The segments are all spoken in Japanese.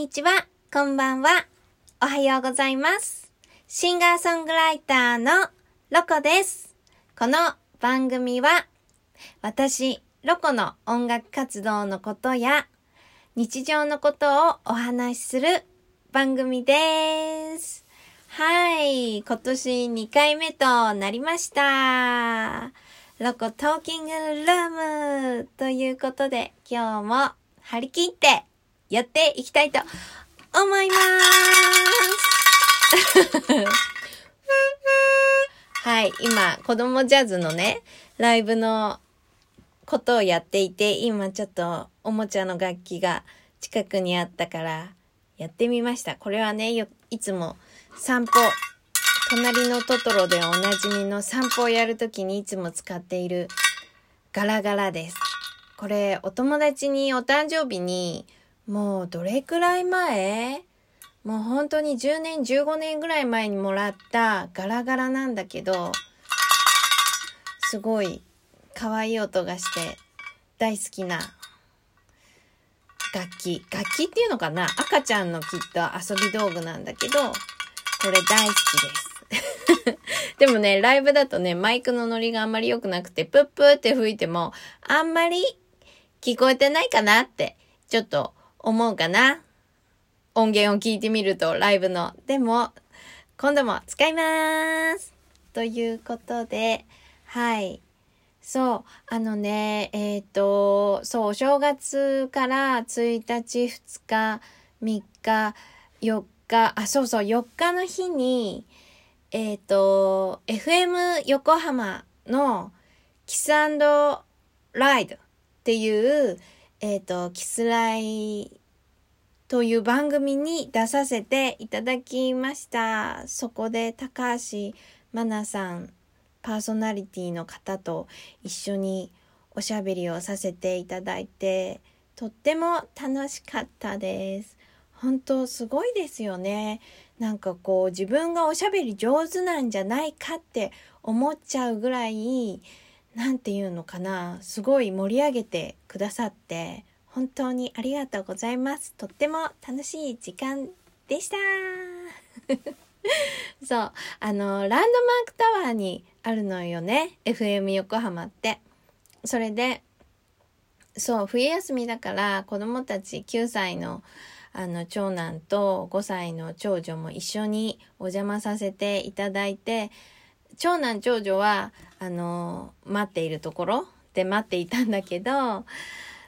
こんにちは、こんばんは、おはようございます。シンガーソングライターのロコです。この番組は、私、ロコの音楽活動のことや、日常のことをお話しする番組です。はい、今年2回目となりました。ロコトーキングルームということで、今日も張り切ってやっていきたいと思います。はい、今、子供ジャズのね、ライブのことをやっていて、今ちょっとおもちゃの楽器が近くにあったから、やってみました。これはね、よいつも散歩、隣のトトロでおなじみの散歩をやるときにいつも使っているガラガラです。これ、お友達にお誕生日に、もうどれくらい前？もう本当に10年、15年ぐらい前にもらったガラガラなんだけど、すごい可愛い音がして大好きな楽器。楽器っていうのかな？赤ちゃんのきっと遊び道具なんだけど、これ大好きです。でもね、ライブだとね、マイクのノリがあんまり良くなくて、プップーって吹いても、あんまり聞こえてないかなって、ちょっと思うかな？音源を聞いてみると、ライブの。でも、今度も使います。ということで、はい。そう、あのね、えっ、と、そう、お正月から1日、2日、3日、4日、あ、そうそう、4日の日に、えっ、と、FM 横浜のキスライドっていう、えっ、と、キスライという番組に出させていただきました。そこで高橋真奈さん、パーソナリティの方と一緒におしゃべりをさせていただいて、とっても楽しかったです。本当すごいですよね。なんかこう自分がおしゃべり上手なんじゃないかって思っちゃうぐらい、なんていうのかな、すごい盛り上げてくださって、本当にありがとうございます。とっても楽しい時間でした。そう、あの、ランドマークタワーにあるのよね。FM 横浜って。それで、そう、冬休みだから子供たち9歳のあの長男と5歳の長女も一緒にお邪魔させていただいて、長男長女は、あの、待っているところ？で待っていたんだけど、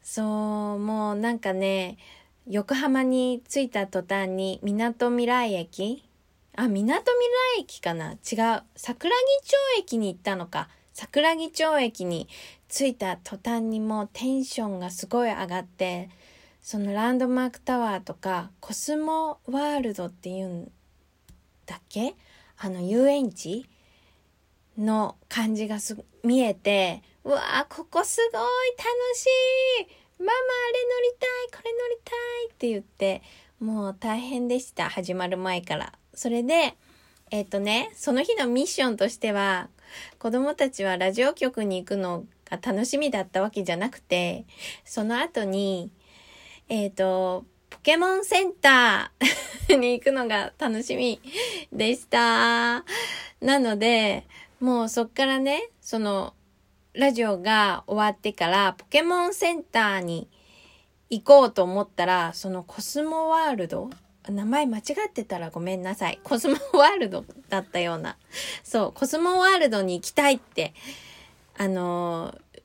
そう、もうなんかね、横浜に着いた途端に、みなとみらい駅？あ、みなとみらい駅かな？違う。桜木町駅に行ったのか。桜木町駅に着いた途端にもうテンションがすごい上がって、そのランドマークタワーとか、コスモワールドっていうんだっけ？あの遊園地？の感じがす見えて、うわーここすごい楽しいママあれ乗りたいこれ乗りたいって言って、もう大変でした。始まる前から。それで、えっ、とね、その日のミッションとしては、子供たちはラジオ局に行くのが楽しみだったわけじゃなくて、その後に、えっ、と、ポケモンセンター に行くのが楽しみでした。なので、もうそっからね、その、ラジオが終わってから、ポケモンセンターに行こうと思ったら、そのコスモワールド名前間違ってたらごめんなさい。コスモワールドだったような。そう、コスモワールドに行きたいって、あのー、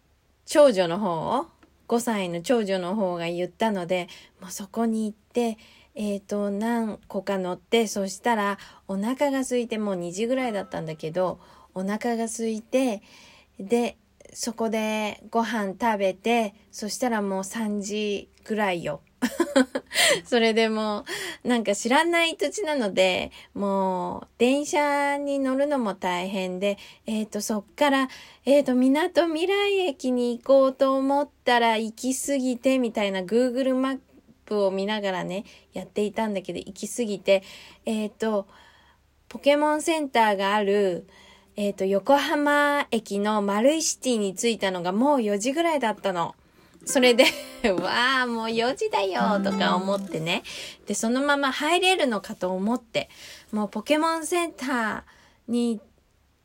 長女の方を、5歳の長女の方が言ったので、もうそこに行って、えっ、ー、と、何個か乗って、そしたらお腹が空いてもう2時ぐらいだったんだけど、お腹が空いて、で、そこでご飯食べて、そしたらもう3時ぐらいよ。それでもう、なんか知らない土地なので、もう、電車に乗るのも大変で、えっ、ー、と、そっから、えっ、ー、と、港未来駅に行こうと思ったら行き過ぎて、みたいな Google マップを見ながらね、やっていたんだけど、行き過ぎて、えっ、ー、と、ポケモンセンターがある、えっ、と、横浜駅の丸井シティに着いたのがもう4時ぐらいだったの。それで わあ、もう4時だよとか思ってね。で、そのまま入れるのかと思って、もうポケモンセンターに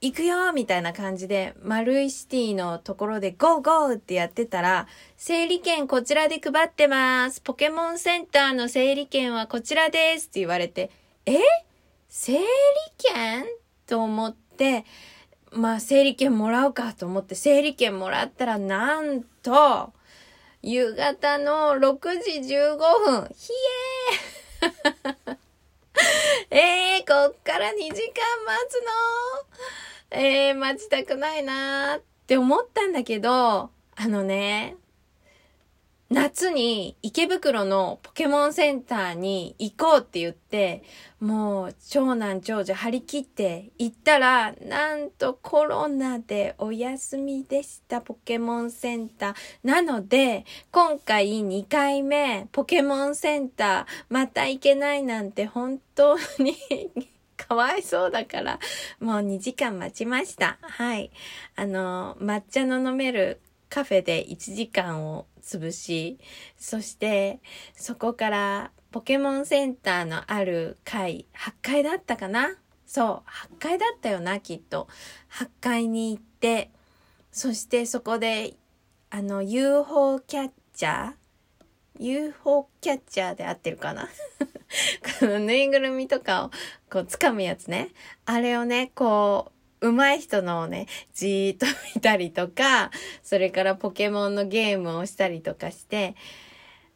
行くよみたいな感じで、マルイシティのところでゴーゴーってやってたら、整理券こちらで配ってます。ポケモンセンターの整理券はこちらですって言われて、え？整理券？と思って、まあ整理券もらうかと思って整理券もらったらなんと、夕方の6時15分、ひえー！えー、こっから2時間待つの？えー、待ちたくないなーって思ったんだけど、あのね、夏に池袋のポケモンセンターに行こうって言って、もう長男長女張り切って行ったら、なんとコロナでお休みでしたポケモンセンター。なので、今回2回目ポケモンセンターまた行けないなんて本当に かわいそうだから、もう2時間待ちました。はい。あの、抹茶の飲めるカフェで1時間を潰し、そしてそこからポケモンセンターのある階、8階だったかな？そう、8階だったよな、きっと。8階に行って、そしてそこで、あの、UFO キャッチャー ?UFO キャッチャーで合ってるかな？このぬいぐるみとかをこう掴むやつね。あれをね、こう、上手い人のをね、じーっと見たりとか、それからポケモンのゲームをしたりとかして、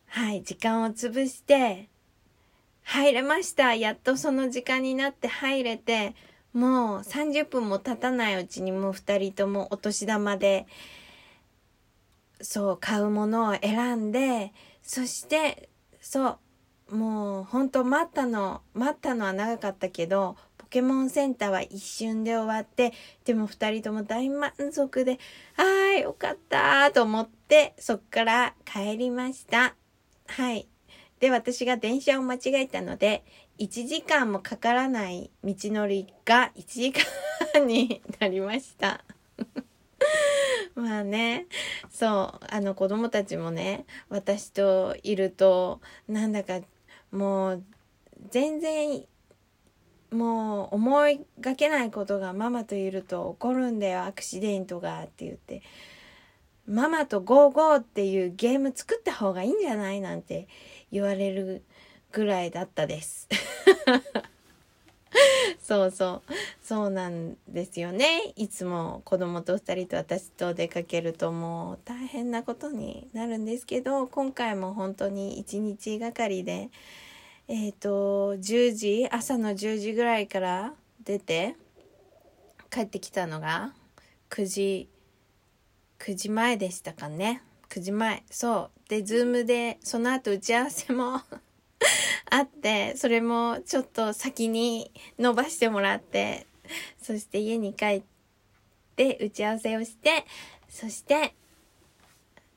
はい、時間を潰して、入れました。やっとその時間になって入れて、もう30分も経たないうちにもう二人ともお年玉で、そう、買うものを選んで、そして、そう、もう本当待ったの、待ったのは長かったけど、ケモンセンターは一瞬で終わって、でも二人とも大満足で、あーよかったと思って、そっから帰りました。はい。で、私が電車を間違えたので、1時間もかからない道のりが1時間になりました。まあね、そう、あの子供たちもね、私といると、なんだかもう全然もう思いがけないことがママといると起こるんだよアクシデントがって言って。ママとゴーゴーっていうゲーム作った方がいいんじゃないなんて言われるぐらいだったです。そうそう。そうなんですよね。いつも子供と2人と私と出かけるともう大変なことになるんですけど今回も本当に1日がかりでえっ、ー、と、10時、朝の10時ぐらいから出て、帰ってきたのが、9時、9時前でしたかね。9時前。そう。で、ズームで、その後打ち合わせも あって、それもちょっと先に伸ばしてもらって、そして家に帰って打ち合わせをして、そして、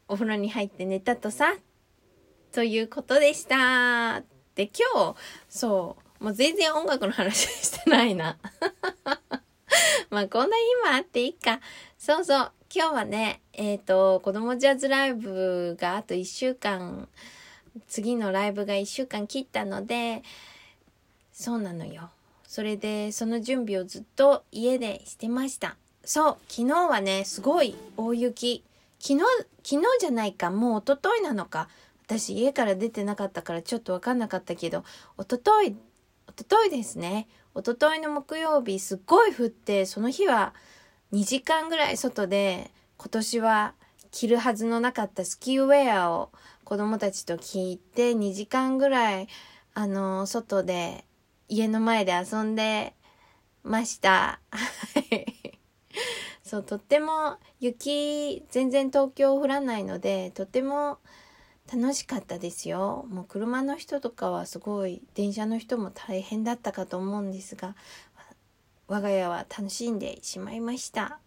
お風呂に入って寝たとさ、ということでした。で、今日、そう、もう全然音楽の話してないな。まあ、こんな日もあっていいか。そうそう、今日はね、えっ、ー、と、子供ジャズライブがあと1週間、次のライブが1週間切ったので、そうなのよ。それで、その準備をずっと家でしてました。そう、昨日はね、すごい大雪。昨日、昨日じゃないか、もう一昨日なのか。私家から出てなかったからちょっとわかんなかったけど、おととい、おとといですね。おとといの木曜日すっごい降って、その日は2時間ぐらい外で今年は着るはずのなかったスキーウェアを子供たちと聞いて2時間ぐらいあの外で家の前で遊んでました。そう、とっても雪全然東京降らないのでとっても楽しかったですよ。もう車の人とかはすごい、電車の人も大変だったかと思うんですが、我が家は楽しんでしまいました。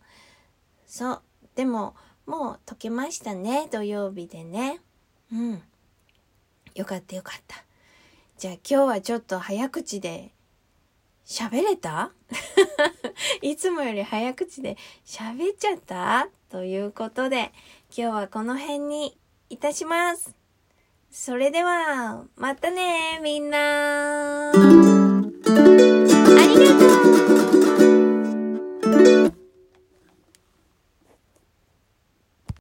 そう。でも、もう解けましたね、土曜日でね。うん。よかったよかった。じゃあ今日はちょっと早口で喋れた？いつもより早口で喋っちゃった？ということで、今日はこの辺にいたします。それでは、またね、みんな。ありがとう